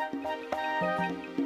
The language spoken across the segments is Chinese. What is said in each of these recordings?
Música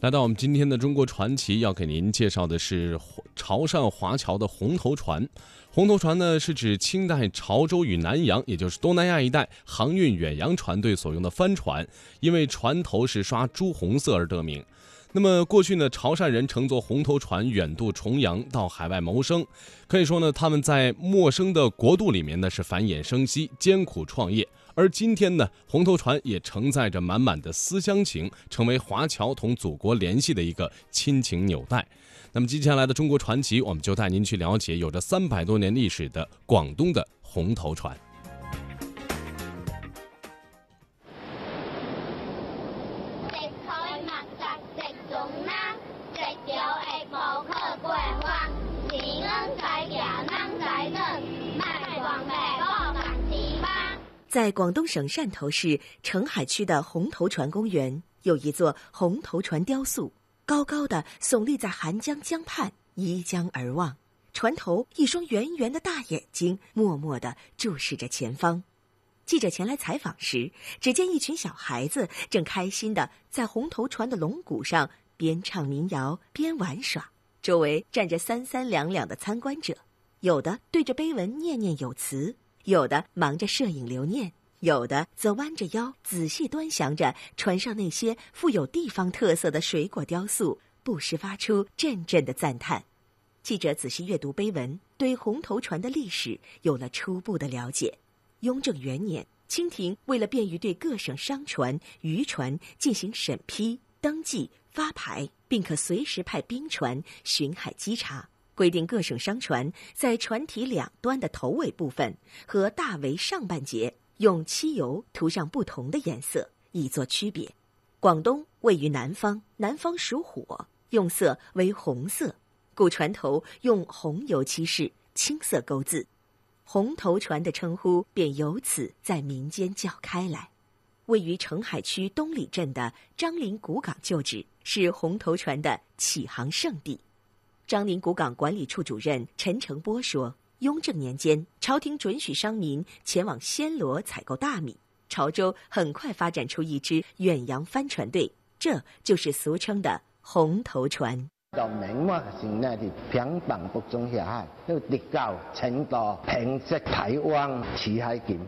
来到我们今天的中国传奇，要给您介绍的是潮汕华侨的红头船。红头船呢，是指清代潮州与南洋，也就是东南亚一带航运远洋船队所用的帆船，因为船头是刷朱红色而得名。那么过去呢，潮汕人乘坐红头船远渡重洋到海外谋生，可以说呢，他们在陌生的国度里面呢是繁衍生息、艰苦创业。而今天呢，红头船也承载着满满的思乡情，成为华侨同祖国联系的一个亲情纽带。那么接下来的中国传奇，我们就带您去了解有着三百多年历史的广东的红头船。在广东省汕头市澄海区的红头船公园，有一座红头船雕塑，高高的耸立在韩江江畔，依江而望。船头一双圆圆的大眼睛，默默地注视着前方。记者前来采访时，只见一群小孩子正开心地在红头船的龙骨上边唱民谣边玩耍，周围站着三三两两的参观者，有的对着碑文念念有词。有的忙着摄影留念，有的则弯着腰仔细端详着船上那些富有地方特色的水果雕塑，不时发出阵阵的赞叹。记者仔细阅读碑文，对红头船的历史有了初步的了解。雍正元年，清廷为了便于对各省商船、渔船进行审批、登记、发牌，并可随时派兵船巡海稽查。规定各省商船在船体两端的头尾部分和大桅上半截用漆油涂上不同的颜色，以作区别。广东位于南方，南方属火，用色为红色，故船头用红油漆饰，青色钩字，红头船的称呼便由此在民间叫开来。位于澄海区东里镇的张林古港旧址是红头船的起航圣地。张宁古港管理处主任陈成波说：“雍正年间，朝廷准许商民前往暹罗采购大米，潮州很快发展出一支远洋帆船队，这就是俗称的红头船。到明末时呢，是平板北中下海，要直到青岛、平息台湾、起海境。”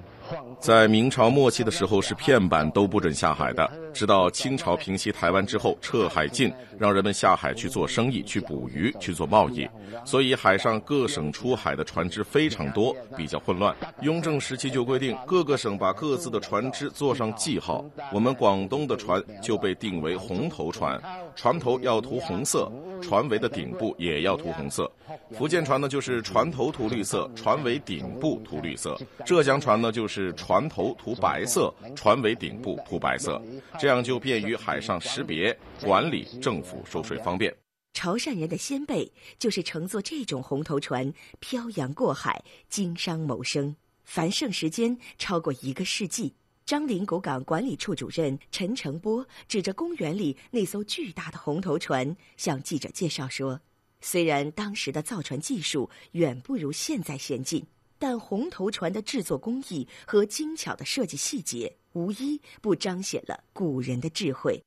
在明朝末期的时候，是片板都不准下海的。直到清朝平息台湾之后，撤海禁，让人们下海去做生意、去捕鱼、去做贸易，所以海上各省出海的船只非常多，比较混乱。雍正时期就规定，各个省把各自的船只做上记号。我们广东的船就被定为红头船，船头要涂红色，船尾的顶部也要涂红色。福建船呢，就是船头涂绿色，船尾顶部涂绿色。浙江船呢，就是船头涂白色，船尾顶部涂白色，这样就便于海上识别、管理，政府收税方便。潮汕人的先辈就是乘坐这种红头船漂洋过海经商谋生，繁盛时间超过一个世纪。张林古港管理处主任陈成波指着公园里那艘巨大的红头船，向记者介绍说。虽然当时的造船技术远不如现在先进，但红头船的制作工艺和精巧的设计细节，无一不彰显了古人的智慧。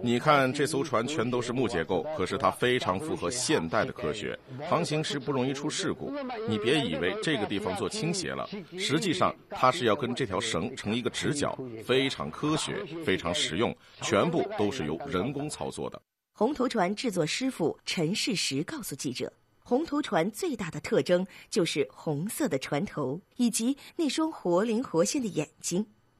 你看这艘船全都是木结构，可是它非常符合现代的科学，航行时不容易出事故。你别以为这个地方做倾斜了，实际上它是要跟这条绳成一个直角，非常科学，非常实用，全部都是由人工操作的。红头船制作师傅陈世石告诉记者：“红头船最大的特征就是红色的船头以及那双活灵活现的眼睛。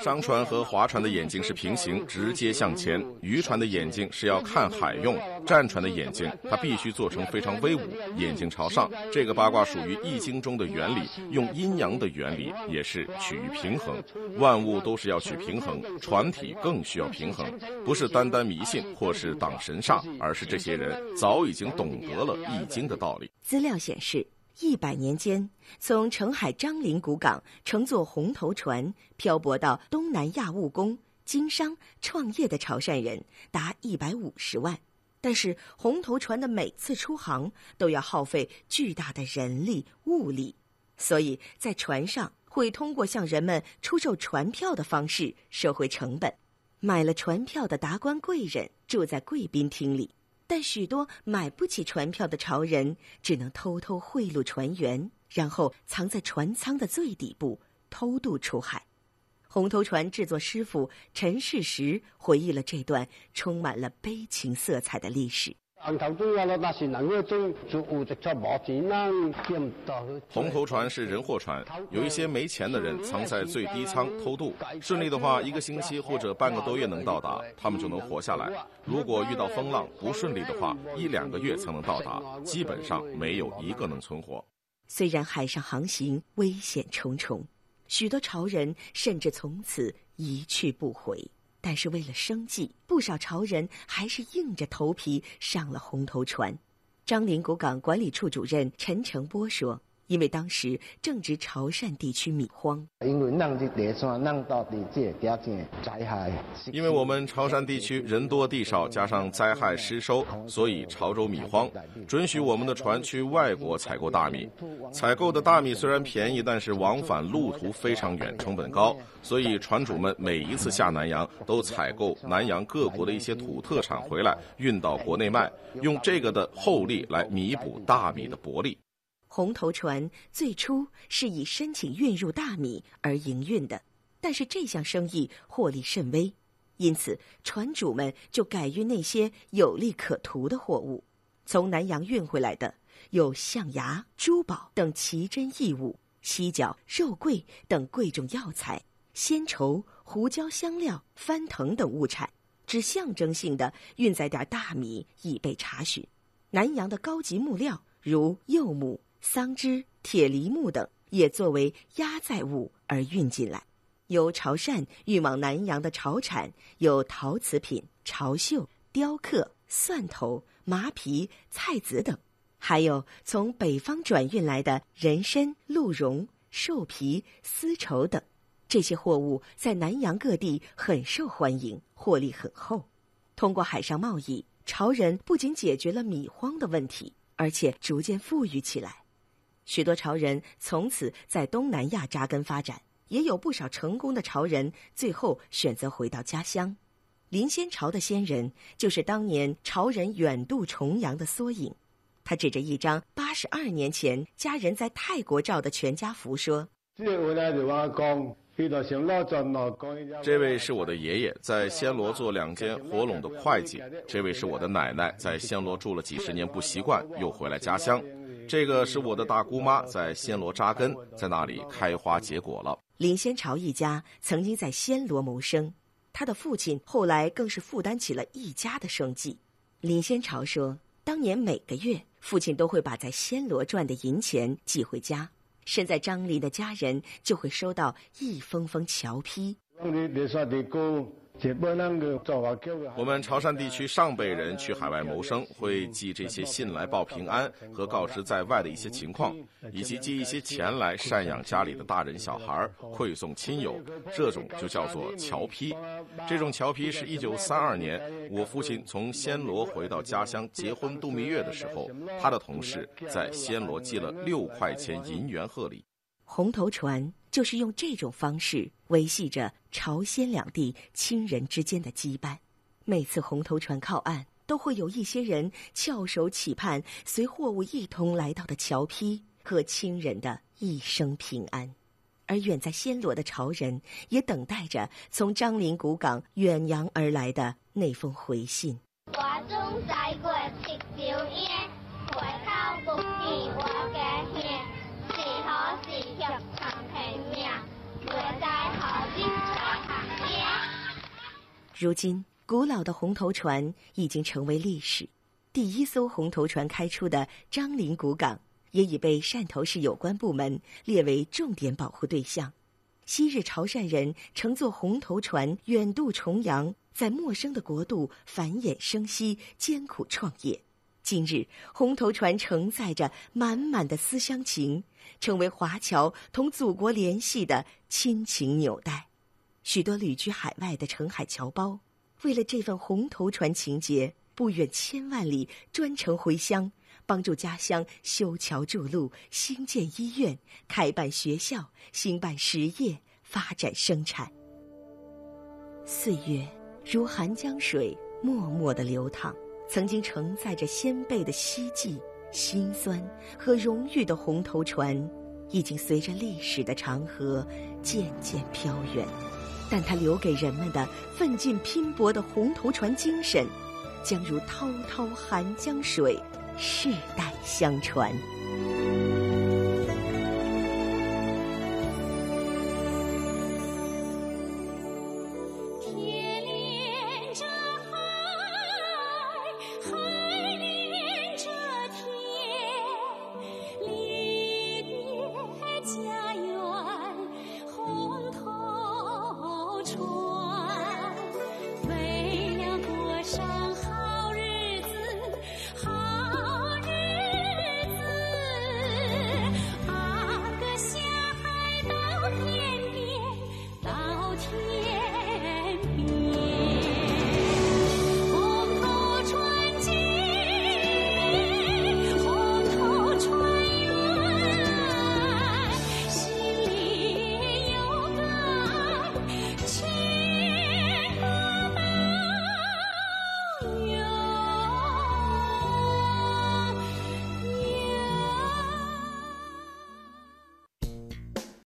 商船和划船的眼睛是平行，直接向前；渔船的眼睛是要看海用；战船的眼睛，它必须做成非常威武，眼睛朝上。这个八卦属于《易经》中的原理，用阴阳的原理，也是取于平衡。万物都是要取平衡，船体更需要平衡，不是单单迷信或是挡神煞，而是这些人早已经懂得了《易经》的道理。资料显示。一百年间，从澄海樟林古港乘坐红头船漂泊到东南亚务工、经商、创业的潮汕人达一百五十万。但是，红头船的每次出航都要耗费巨大的人力物力，所以在船上会通过向人们出售船票的方式收回成本。买了船票的达官贵人住在贵宾厅里。但许多买不起船票的潮人，只能偷偷贿赂船员，然后藏在船舱的最底部偷渡出海。红头船制作师傅陈世石回忆了这段充满了悲情色彩的历史。红头船是人货船，有一些没钱的人藏在最低舱偷渡，顺利的话一个星期或者半个多月能到达，他们就能活下来。如果遇到风浪不顺利的话，一两个月才能到达，基本上没有一个能存活。虽然海上航行危险重重，许多潮人甚至从此一去不回。但是为了生计，不少潮人还是硬着头皮上了红头船。张林古港管理处主任陈成波说：“因为当时正值潮汕地区米荒，因为，我们潮汕地区人多地少，加上灾害失收，所以潮州米荒，准许我们的船去外国采购大米。采购的大米虽然便宜，但是往返路途非常远，成本高。”所以，船主们每一次下南洋，都采购南洋各国的一些土特产回来，运到国内卖，用这个的厚利来弥补大米的薄利。红头船最初是以申请运入大米而营运的，但是这项生意获利甚微，因此船主们就改运那些有利可图的货物。从南洋运回来的有象牙、珠宝等奇珍异物，犀角、肉桂等贵重药材。鲜绸、胡椒、香料、番藤等物产，只象征性的运载点大米以备查询。南洋的高级木料，如柚木、桑枝、铁梨木等，也作为压载物而运进来。由潮汕运往南洋的潮产有陶瓷品、潮绣、雕刻、蒜头、麻皮、菜籽等，还有从北方转运来的人参、鹿茸、兽皮、丝绸等。这些货物在南洋各地很受欢迎，获利很厚。通过海上贸易，潮人不仅解决了米荒的问题，而且逐渐富裕起来。许多潮人从此在东南亚扎根发展，也有不少成功的潮人最后选择回到家乡。林仙潮的先人就是当年潮人远渡重洋的缩影。他指着一张八十二年前家人在泰国照的全家福说：“这位是我的爷爷，在暹罗做两间活笼的会计。这位是我的奶奶，在暹罗住了几十年不习惯，又回来家乡。这个是我的大姑妈，在暹罗扎根，在那里开花结果了。林先潮一家曾经在暹罗谋生，他的父亲后来更是负担起了一家的生计。林先潮说，当年每个月，父亲都会把在暹罗赚的银钱寄回家。身在张黎的家人就会收到一封封侨批。我们潮汕地区上辈人去海外谋生，会寄这些信来报平安和告知在外的一些情况，以及寄一些钱来赡养家里的大人小孩，馈送亲友，这种就叫做侨批。这种侨批是一九三二年我父亲从暹罗回到家乡结婚度蜜月的时候，他的同事在暹罗寄了六块钱银元贺礼。红头船就是用这种方式维系着朝鲜两地亲人之间的羁绊。每次红头船靠岸，都会有一些人翘首企盼随货物一同来到的侨批和亲人的一生平安。而远在暹罗的潮人也等待着从张陵古港远洋而来的那封回信。如今，古老的红头船已经成为历史。第一艘红头船开出的张陵古港，也已被汕头市有关部门列为重点保护对象。昔日潮汕人乘坐红头船远渡重洋，在陌生的国度繁衍生息、艰苦创业。今日，红头船承载着满满的思乡情，成为华侨同祖国联系的亲情纽带。许多旅居海外的澄海侨胞，为了这份红头船情节，不远千万里专程回乡，帮助家乡修桥筑路、兴建医院、开办学校、兴办实业、发展生产。岁月如寒江水，默默的流淌。曾经承载着先辈的希冀、辛酸和荣誉的红头船，已经随着历史的长河渐渐飘远，但它留给人们的奋进拼搏的红头船精神，将如滔滔寒江水，世代相传。